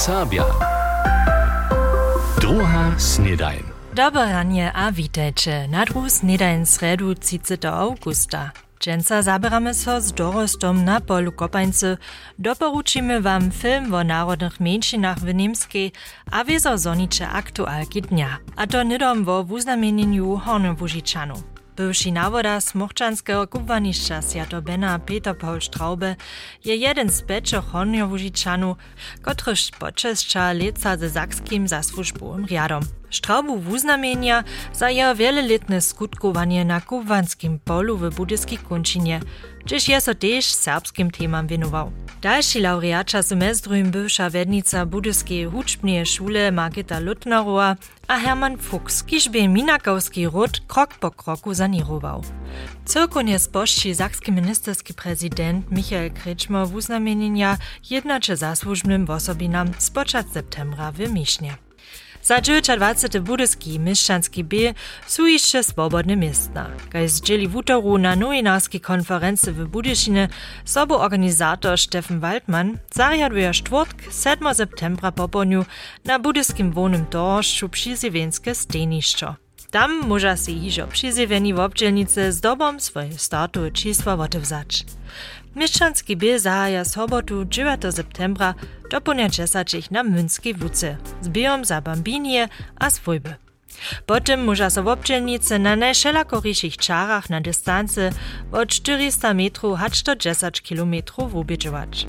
Sabia. Druga snedajn. Dobranie a witajcie na dru snedajn sredu 30. augusta. Dżęca zabieramy so z dorostom na polu Kopańcy. Doporučimy wam film o narodnych mniejszynach w Niemskiej, a wiezo zonicze aktualki dnia. A to nidom wo wuznamienieniu Hornowužičanu. Bywszy nawoda smochczanskiego kubwaniszcza Sjato Bena Peter Paul Straube je jeden z peczych Hornowužičanu, kotryż počesča leca ze sakskim zasłużbowym riadom. Straubu wuznamienia za jeho wieloletne skutkowanie na kubwanskim polu w budyskiej kończynie, gdyż je so też serbskim temam wienował. Dalszy laureacza semestru im bywsza wednica budyskiej huczbnej szule Margita Lutnerowa a Hermann Fuchs, kiż by minakowski ród krok po kroku zanirował. Spości sakski ministerski prezydent Michael Kretschmer wuznamienia jednacze zasłużbnym osobinam z początku septembra w Misznie. Za 20. budyski mieszczanski B są jeszcze swobodne miasta. Kaj zdzieli w utoru na nowinarskiej konferencji w Budyszynie sobu organizator Stefan Waldmann zariaduje czwartk 7 septembra poponiu na budyskim wonym dorożczu przyziewienskie steniszczo. Tam może si hižo przyzywieni w obdzielnicy z dobą swoje startu czystwa wotewzać. Mieszczanski biel zahaja sobotu 9 septembra do ponia 10 na Münskiej Wódce z bijom za bambinie a swójby. Potem może so w obdzielnicy na najszelakoryszych czarach na dystancy od 400 metrów aż do 10 kilometrów ubiedziwać.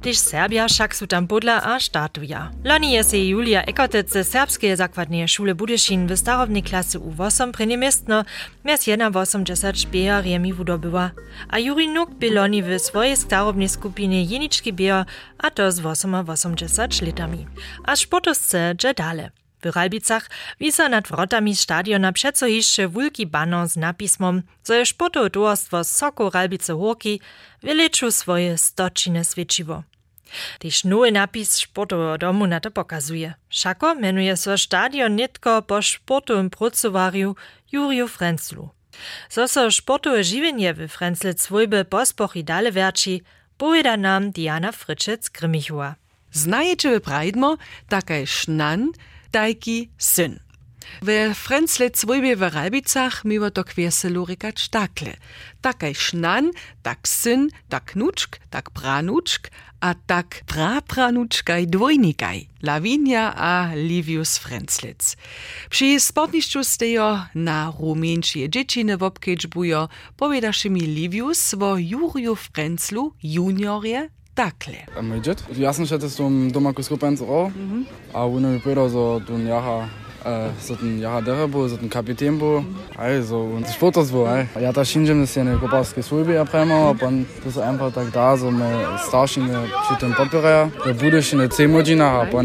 Tyž Serbia však sú tam podľa a štátuja. Lani je si Julia Ekotec ze Serbskeje zakładnej šule Budyšin w starobnej klasy U8 prenimiestno miast 1,80 běhariemi wudobyła, a Juri Nuk by loni w swojej starobnej skupinie jeniczki běha, a to z 88 litami. A sportowce dże dale. W Ralbicach wisa nad wrotami stadiona przeco wulki banon z napismom, że je sportowe towarstwo Soko Ralbice Horki wyleczył swoje stoczine świeciwo. Tyž nowy napis sportowego domu na to pokazuje. Szako menuje so stadion nitko po sportowym pracowariu Juriju Frenzlu. So so sportowe żywienie w Frenzle swojby pospochi dale werči, powiada nam Diana Fryczec-Grymichua. Znajecie wy prajdmo, takaj sznan, tajki syn. W Frenzle swojbie w Ralbicach miło to kwieselu rykać takle. Takaj sznan, tak syn, tak nuczk, tak pranuczk, a tak prapranuczkaj dwojnikaj, Lavinia a Livius Frenzlitz. Przy sportniszczu stejo na rumieńczej dzieciny w obkedźbujo, powiedziaszy mi Livius wo Juriu Frenzlu juniorie takle. A mój dziad? Ja sam szedł z tą domaku skupiając o, a on mi powiedział, że tu jaha äh, so ten jaha derebo, so ten kapitän bo, also und sportos bo, ej. Ja ta shinjem das ja ne koparske svojbe ja prema, pa das ist einfach tak da, so me staršine przy tym popire, da budeš ne 10 godzina, pa a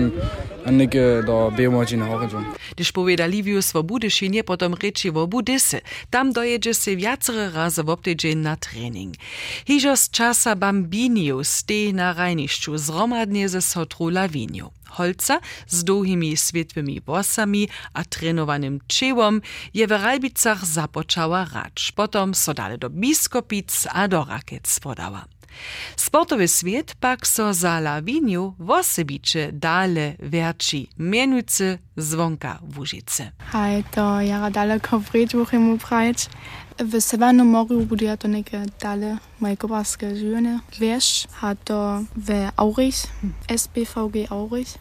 neke do 5 godzina horidžu. Gdyż powiada Livius wo Budyszynie, potom reči Budysy. Tam dojedzie se w obtydzień na trening. Hižo z czasa bambiniu stej na rajniszczu zromadnie ze sotru Laviniu. Holca z długimi świetłymi włosami a trenowanym czełom je w Ralbicach zapoczała racz. Potom so dale do Biskopic a do Rakiec podała. Sportove svetpak so za Lavinju Vosebiče dale verči menujce zvonka Vužice. Haj, to jara daleko vreč, bohemu prajč. V Severnem morju budijo ja to neke dale majkobarske življenje. Veš, ha to v Aurich, SPVG Aurich.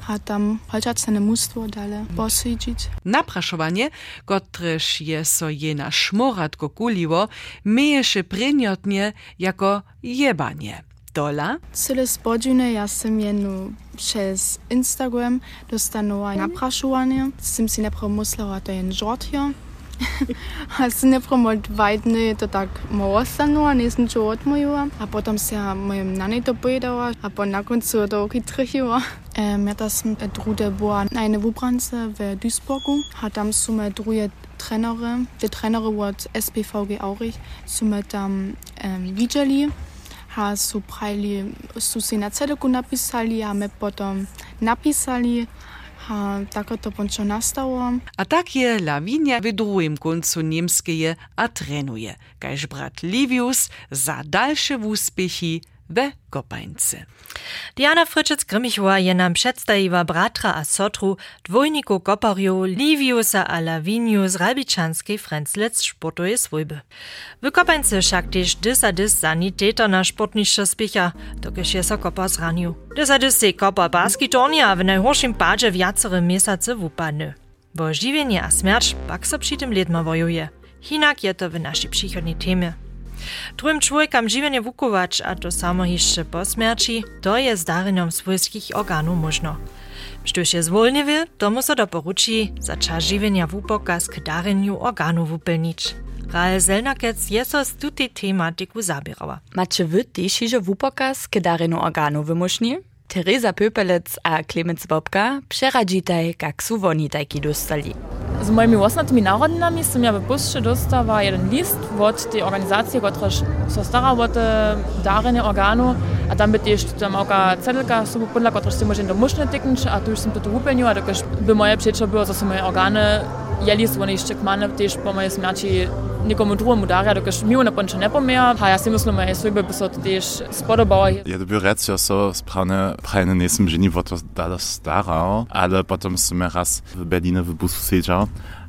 Har tam holčacene mustvo dale bosidzić. Napraszowanie, kotreż je so je na szmoratko kuliło, mieješe prinjotnie jako jebanie. Dola? Cyle spodziny ja sam jenu przez Instagram dostanęła napraszowanie. Sim si nepro myślała, to jest żart hier. A si nepro mod wejdny, to tak mało stanęła, nie jestem żart moja. A potem się moim nanej to powiedziała, a po na końcu to okitrychiła. Um, ja tas drude była na eine Wubrance w Duisburgu. A tam są me drugie trenery, te trenery od SPVG Aurich, są me tam um, widzieli. ha su prajli, su si na cedeku napisali, a my potom napisali, a tako to pončo nastało. A tak je Lavinia w drugim końcu niemskeje a trenuje, kajż brat Livius za dalsze uspiechi we Kopańce. Diana Fryczec-Grymichowa je nam przedstawiła bratra a sotru dwojniku kopariu Liviusa a Laviniu z Rabiczanskiej Frenzlec sportuje swójby. W Kopańce však też dys a dys sanitéter na sportnicze spicha, dokiż je so kopa zranił. Dys a dys se kopa baski turnia, a w najhorszym padzie wiacore miesiące wupadny. Bo żywienie a śmierć pak so przy tym ledma wojuje. Hinak je to w naszej przychodniej temie. Drugim człowiekam żywienie wukować, a to samo jeszcze po śmierci, to je zdareniem swojskich organów można. Štož je zwolniwy, tomu so doporuči za czas żywienia wupokaz k dareniu organów wypełnić. Rael Zelnakec je so z tutej tematiku zabierała. Macie wy też że wupokaz k dareniu organów wymuszni? Teresa Pöpelec a Clemens Bobka przeradzitaj, jak su woni tajki dostali. Z moimi własnymi narodzinami som ja w Busce dostała jeden list od tej organizacji, która so stara o te darenie organu, a tam by też tam oka cedelka sobie podla, która się może do muszny tyknąć, a tu już sam to upełnił, a dokaż by moje przecież było, że są moje organy jeli su oni jeszcze kmane też po mojej śmierci nikomu drugiemu daria, dokaż miło na ponče ne pomija, a ja si myslím, že svojbe by so to też spodobało. Ja dobił rec, ja so sprawne prajne nesem ženi o to dala starał, ale potem som raz w Berlinie w busu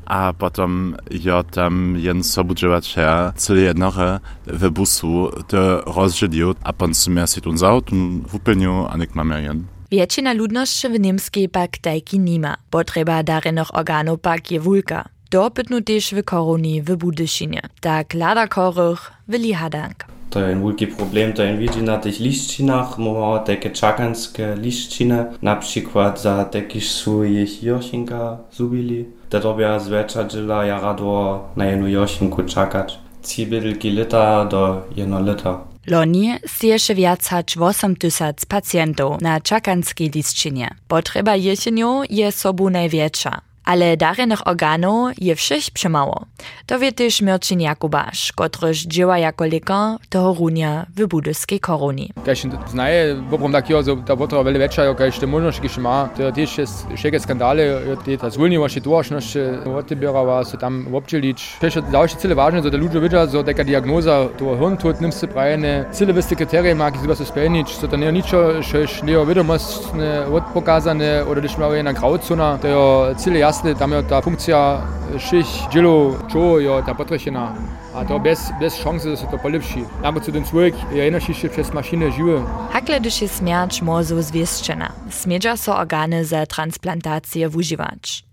a potom ja tam jen sobudžovača celé jednore v busu to rozželił, a pon som ja si tu vzal, tu vyplnil a nek máme jen. Většina ludności w Niemskiej pak tajki nima. Potrzeba darenych organów pak je wulka. Dopytnu też w koroni w Budyszynie. Tak lada korych w Lihadank. To je wielki problem, to je widzi na tych liścinach, mamy takie czakanskie liściny, na przykład za takie su ich josinka zubili. To zwecza dziela jara do na jedną josinku czakać. Cibidlki lita do jedno lita. Loni stieše viac hač 8 tysac pacjentów na czakanskiej listčinie. Potrzeba jesienią je sobu największa. Ale darenych organów je všech przemało. To wie też Mirčin Jakubaš, kotryż dzieła jako lekar toho runia w budyskiej koroni. Kaž znaje, poprom takiego, so ta potreba veľmi väčšia, kaž te možnosti, kaž má, to je tiež všetké skandály, tie ta zvulnivosti dôvažnosť, odtebierava, so tam občelič. Tiež ďalšie cele vážne, so te ľudia vidia, so taká diagnoza, to hirntut, nimste prajene, cele viste kriterije má, ki so spełnić, to nie ničo, šeš leo vedomostne odpokazane, oder když má jedna grauzona, to cele jasne, tam je ta funkcja šich dzielu czuł, jo, ta potrzebna. A to bez, bez szansy, że się to polepszy. Nawet zu den człowiek, ja inaczej się przez maszynę żyje. Hakle dyś jest śmierć morzu zwieszczena. Smiedzia so organy za transplantację używać.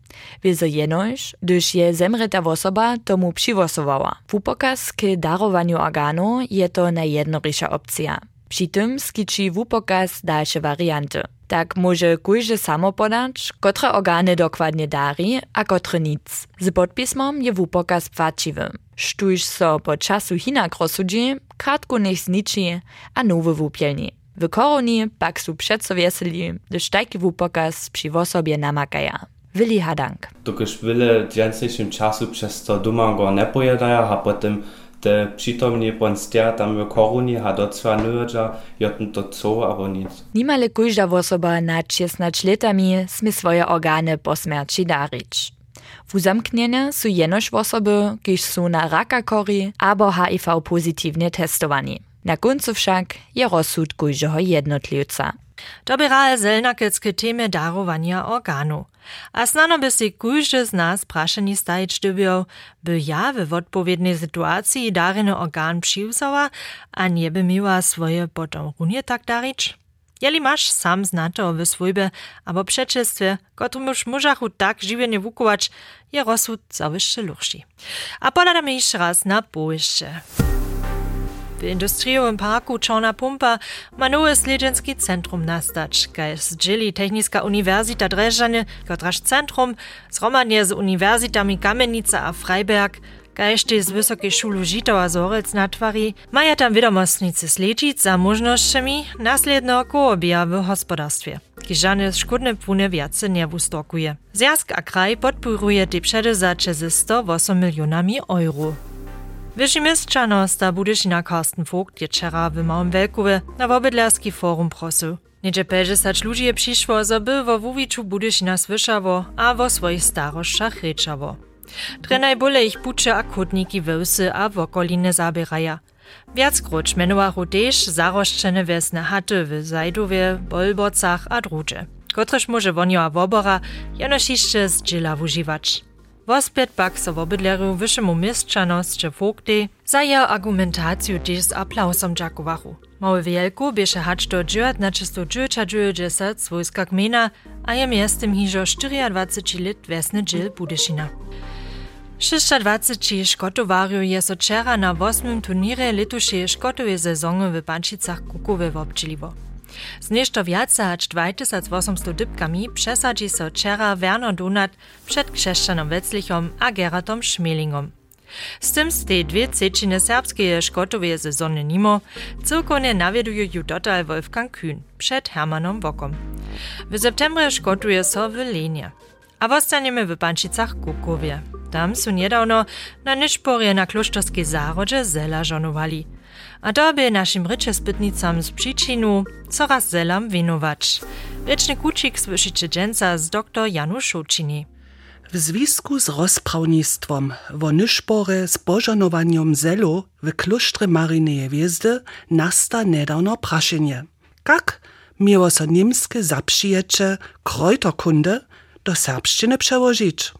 Wiedzą jenoś, gdyż je zemreta osoba tomu przywosowała. W upokaz k darowaniu organu je to najjednorysza opcja. Przy tym skiczy w upokaz dalsze warianty. Tak może każdy samo podać, kotre organy dokładnie dari, a kotre nic. Z podpismom je wupokaz płaciwy. Sztuż so po czasu hinak rozsudzi, kratko niech zniczy, a nowy wupielni. W koroni pak su przeco wieseli, gdyż taki wupokaz przy osobie namakaja. Willi Hadank. Dokiż wiele więcej czasu przez to duma go nie pojedają, a potem te przytomnie ponstia tam w koruni ha docwa nödza, jotn to co, aber nic. Nimale każda osoba nad 16 latami sme swoje organy po śmierci darić. W zamknienie są jenoż osoby, kiż są na raka kory albo HIV pozytywnie testowani. Na końcu wszak je rozsud każdego jednotlivca. To by Rael Zelnakec k temie darowania organu. A znano by si każdy z nas praszeni stajeć dybiał, by ja w odpowiedniej sytuacji dareny organ przywzała, a nie by miła swoje potom runie tak darić? Jeli masz sam znato w swojbie albo przeczestwie, kotrumuż możachu tak żywienie wukować, je rozsud zawyższy luchsi. A podadamy jeszcze raz na połyszcze. W industriowym parku Czarna Pumpa ma nowe Sledzenski Centrum nastać, kaj zdzieli Techniska Uniwersita Dreżanie, kotraż centrum zromadnie z uniwersitami Kamienica a Freiberg, kajšte z Wysokiej Szulu Žitova Zorec natwari, maja tam wiadomostnicy sledzić za możnościami naslednego kołobija w gospodarstwie. Kiżany szkodne pune wiace nie wustokuje. Zjazk a kraj podporuje te przedezacze ze 108 milionami euro. Wyższy mieszczano sta Budyszina Karsten Vogt je w Małym Welkowie na Wobydlarski Forum prosu. Niedzie 50 ludzi je przyszło, zo by wo Wówiczu Budyszina słyszało, a wo swoich staroszczach ryczało. Tre najbole ich pucze a kutniki wełsy a wokoline zabieraja. Wiackroć menowachu też zaroszczene wiesne haty w Zajdowie, Bolbocach a drugie, kotreż może woniowa wobora jenoż jeszcze z Wospět pak so wobydleru wyšemu mistrzanosće fokty za jeho argumentaciju też z aplausom džakovachu. Mały wielku bieše hacz do 1990 swojska gmina, a je miestem hižo 24 lit vesny dżil Budyšina. 26 škotovariu je so čera na 8. turnire letušej škotové sezony w Pančicach Kukowe wobčiliwo. Z nešto viaca hač 2800 dybkami przesadzi so čera Werner Donat przed Krzeszczanom Wetzlichom a Geratom Schmelingom. Z tym z tej dwie trzeciny serbskiej szkotowej sezony nimo, cyrkonie nawiedują ju dotal Wolfgang Kühn przed Hermanom Wokom. W septembrze szkotuje so w Lenie. A wostaniemy w Pančicach Kukowie. Tam są niedawno na niszporje na klosztorskiej zarodzie zela. A to by naszym ryczespytnicom z przyczynu coraz zelam winować. Ryczny kucik słyszycie dżęca z dr Janu Szuczyni. W związku z rozprawnictwem wo nyszpore z pożanowaniem zelu w klusztrze Maryneje Wiezdy nasta niedawno praszenie. Jak miało so niemskie zaprzyjecze krojtokunde do serbszczyny przełożyć?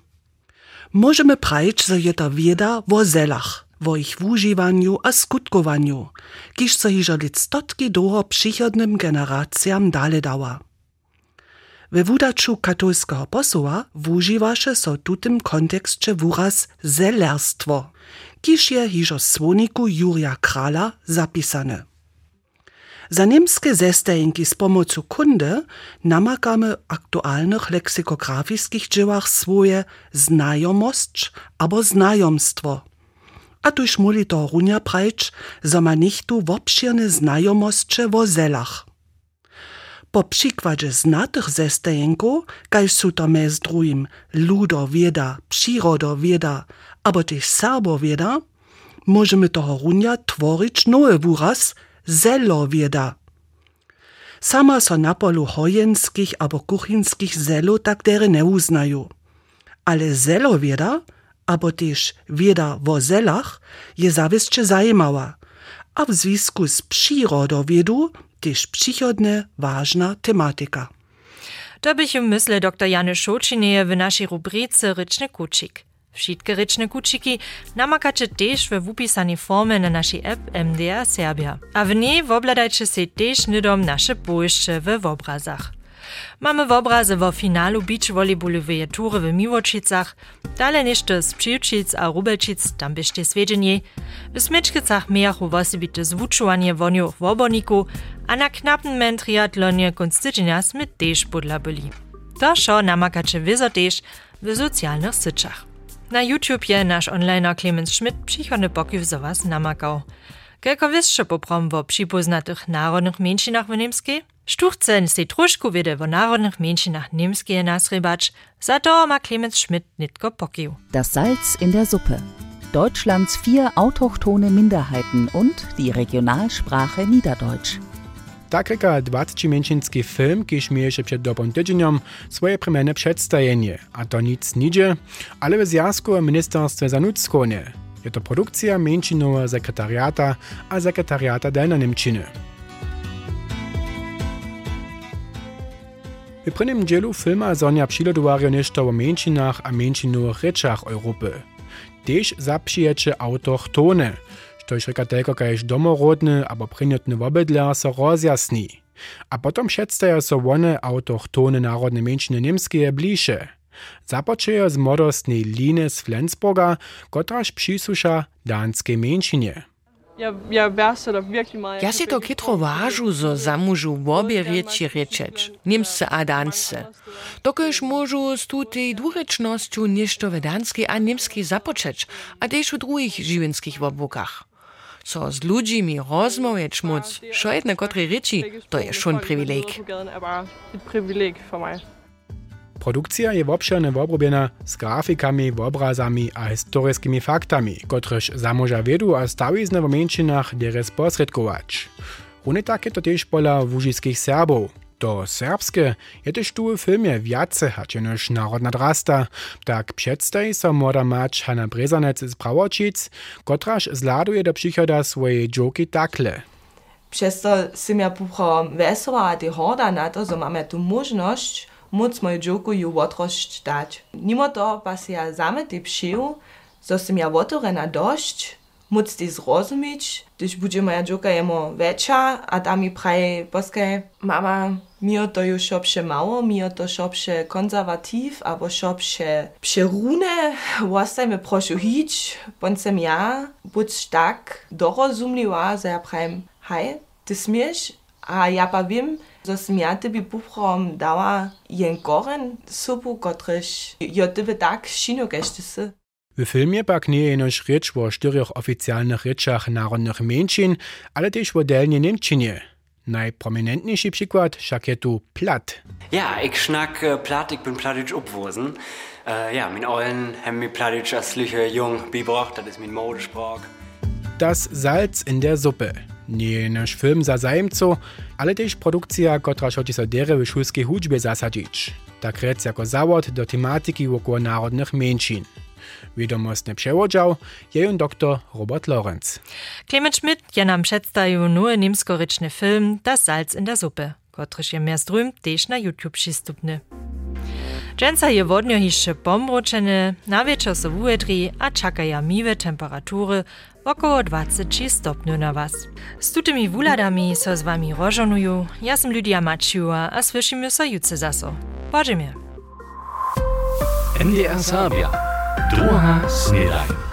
Możemy prać, że je to wieda wo zelach, wo ich wużywaniu a skutkowaniu, kiż so hiżo lit stotki długo przychodnym generacjam dale dała. We wudaczu katolskiego posła wużywaše so tutym kontekście wuraz zelerstwo, kiż je hiżo słoniku Juria Krala zapisane. Za niemskie zestajenki z pomocą kundy namakamy aktualnych leksykografickich dziełach swoje znajomość albo znajomstwo. A tuż muli to runia prajcz, zo ma nichtu w obszirne znajomości wo zelach. Po przykładzie znatych zestajenków, kaž su to mez drugim ludowieda, przyrodowieda, albo też serbowieda, możemy toho runia tworzyć nowy wyraz – zelowieda. Sama so na polu hojenskich albo kuchinskich zelo tak dere nie uznają. Ale zelowieda, albo też wieda wo zelach, je zajmała, a w związku z przyrodowiedu też przychodne ważna tematyka. To im myślę dr Jany Szoczynieje w naszej rubryce Ryczny Kucik. Wszystkie ryczne kuciki namakacie też w upisanej formie na naszej app MDR Serbia. A w niej wobladajcie się też nidom nasze pójście w obrazach. Mamy w obrazy w finalu beach volleyballowej tury w Miłočicach, dalej jeszcze z Przyjučic a Rubelčic, tam byście swiedzieni. W Smyczkicach miachu wosibite zwuczowanie woniu w oboniku, a na knapnym men triatlonie konstydzenia sme też budla byli. To szo namakacie wyzo też w socjalnych syczach. Na YouTube je nasz onliner Clemens Schmidt przychodny pokiw za was namakał. Kelko wyższe poprom wo przypoznatych narodnych mniejszynach w niemskiej? Sztuchcen z troszku wiede wo narodnych mniejszynach niemskiej nas rybacz, za to ma Clemens Schmidt nitko pokiw. Das Salz in der Suppe. Deutschlands vier autochtone Minderheiten und die Regionalsprache Niederdeutsch. Tak reka 20-miesięczny film, kiż mi jeszcze przed dobrym tydzieniem swoje premierne przedstawienie, a to nic nidzie, ale w związku Ministerstwie Zanudzkonie. Je to produkcja mięczynowego sekretariata a sekretariata Delna Niemczyny. W prvnym dzielu filma Sonja przylodowario nešto o mięczynach a mięczynowych rzeczach Europy. Też zaprzyjecze autochtone – Tož rekatelko kaž domorodny abo prinjotny wobydler so rozjasni. A potom předstaja so one autochtone narodne menšiny niemskie bliže. Započejo z modostnej liny z Flensburga, kotraž přisluša danske menšinie. Ja, ja værdsætter virkelig meget. Jeg sætter kitro vážu zo zamužu v obje reči rečeč, Nemce a Dance. Dokož môžu s tutej dvurečnosťu nešto ve dansky a nemsky započeč, a tež v druhých živinských obvokách. Co z ludźmi rozmawiać móc, šo jedne kotrej reči, to je šun privileg. To je šun privileg for mig. Produkcja je obširne obrobiena z grafikami, obrazami a historickimi faktami, kotrež zamoža wiedu a stawizne w mniejszynach deres posredkować. Rune takie to też pola wužiskich Serbów. To serbskie je też tu w filmie wiace niż narodna drasta. Tak przedstawi so młoda mać Hanna Brezanec z Prawočic, kotraż zladuje do przychoda swojej dżoki takle. Przez to sim ja pupro wesoła a ty horda na to, że tu możliwość móc moją dżoku ju otrość dać. Mimo to pas ja same że sim ja otvorena dość, móc ty zrozumieć, gdyż będzie moja dżoka jemo większa, a tam mi praje, poskaj, mama, mi to już szopsze mało, mi to szopsze konserwativ, albo szopsze przerune, łastajmy proszę hić, bądź ja, bądź tak dorozumliła, że ja prajem, hej, ty smiesz, a ja pa Засмията би бухром дала Янкорен супу, котреш йотебедак шиногештеса. W filmie in jenoś Ritsch, wo stürre ich offiziell nach Ritschach, Naron czterech oficjalnych ryczach narodnych mniejszyn, ale też w oddelnie Niemczynie. Najprominentniejszy przykład szakietu platt. Ja, ich schnack äh, Plat, ich bin plattisch obwosen. Äh, ja, mein Eulen haben mich plattisch als Lüche jung bibrocht, das ist mein Modesprach. Das Salz in der Suppe. Nie nasz film za zajemco, ale też produkcja, która chce się dere w szulskiej hudźbie zasadzić. Tak rec jako zawód do tematyki wokół narodnych mniejszyn. Wiadomostny przewodział je dr Robert Lorenz. Clement Schmidt je nam przedstawił nowy niemskoryczny film Das Salz in der Suppe, kotryż je mehr ström też na YouTube przystupny. Dżęca je wodnio hiszcze pomroczene, na wieczór so wuedri, a czakaja miłe temperatury około 20 stopniu na was. Z tutymi wuladami so z wami rożonuju, ja sam Lydia Maciua, a słyszymy so jutce zaso. Podziemie. NDR Sabia. Druga Snedaj.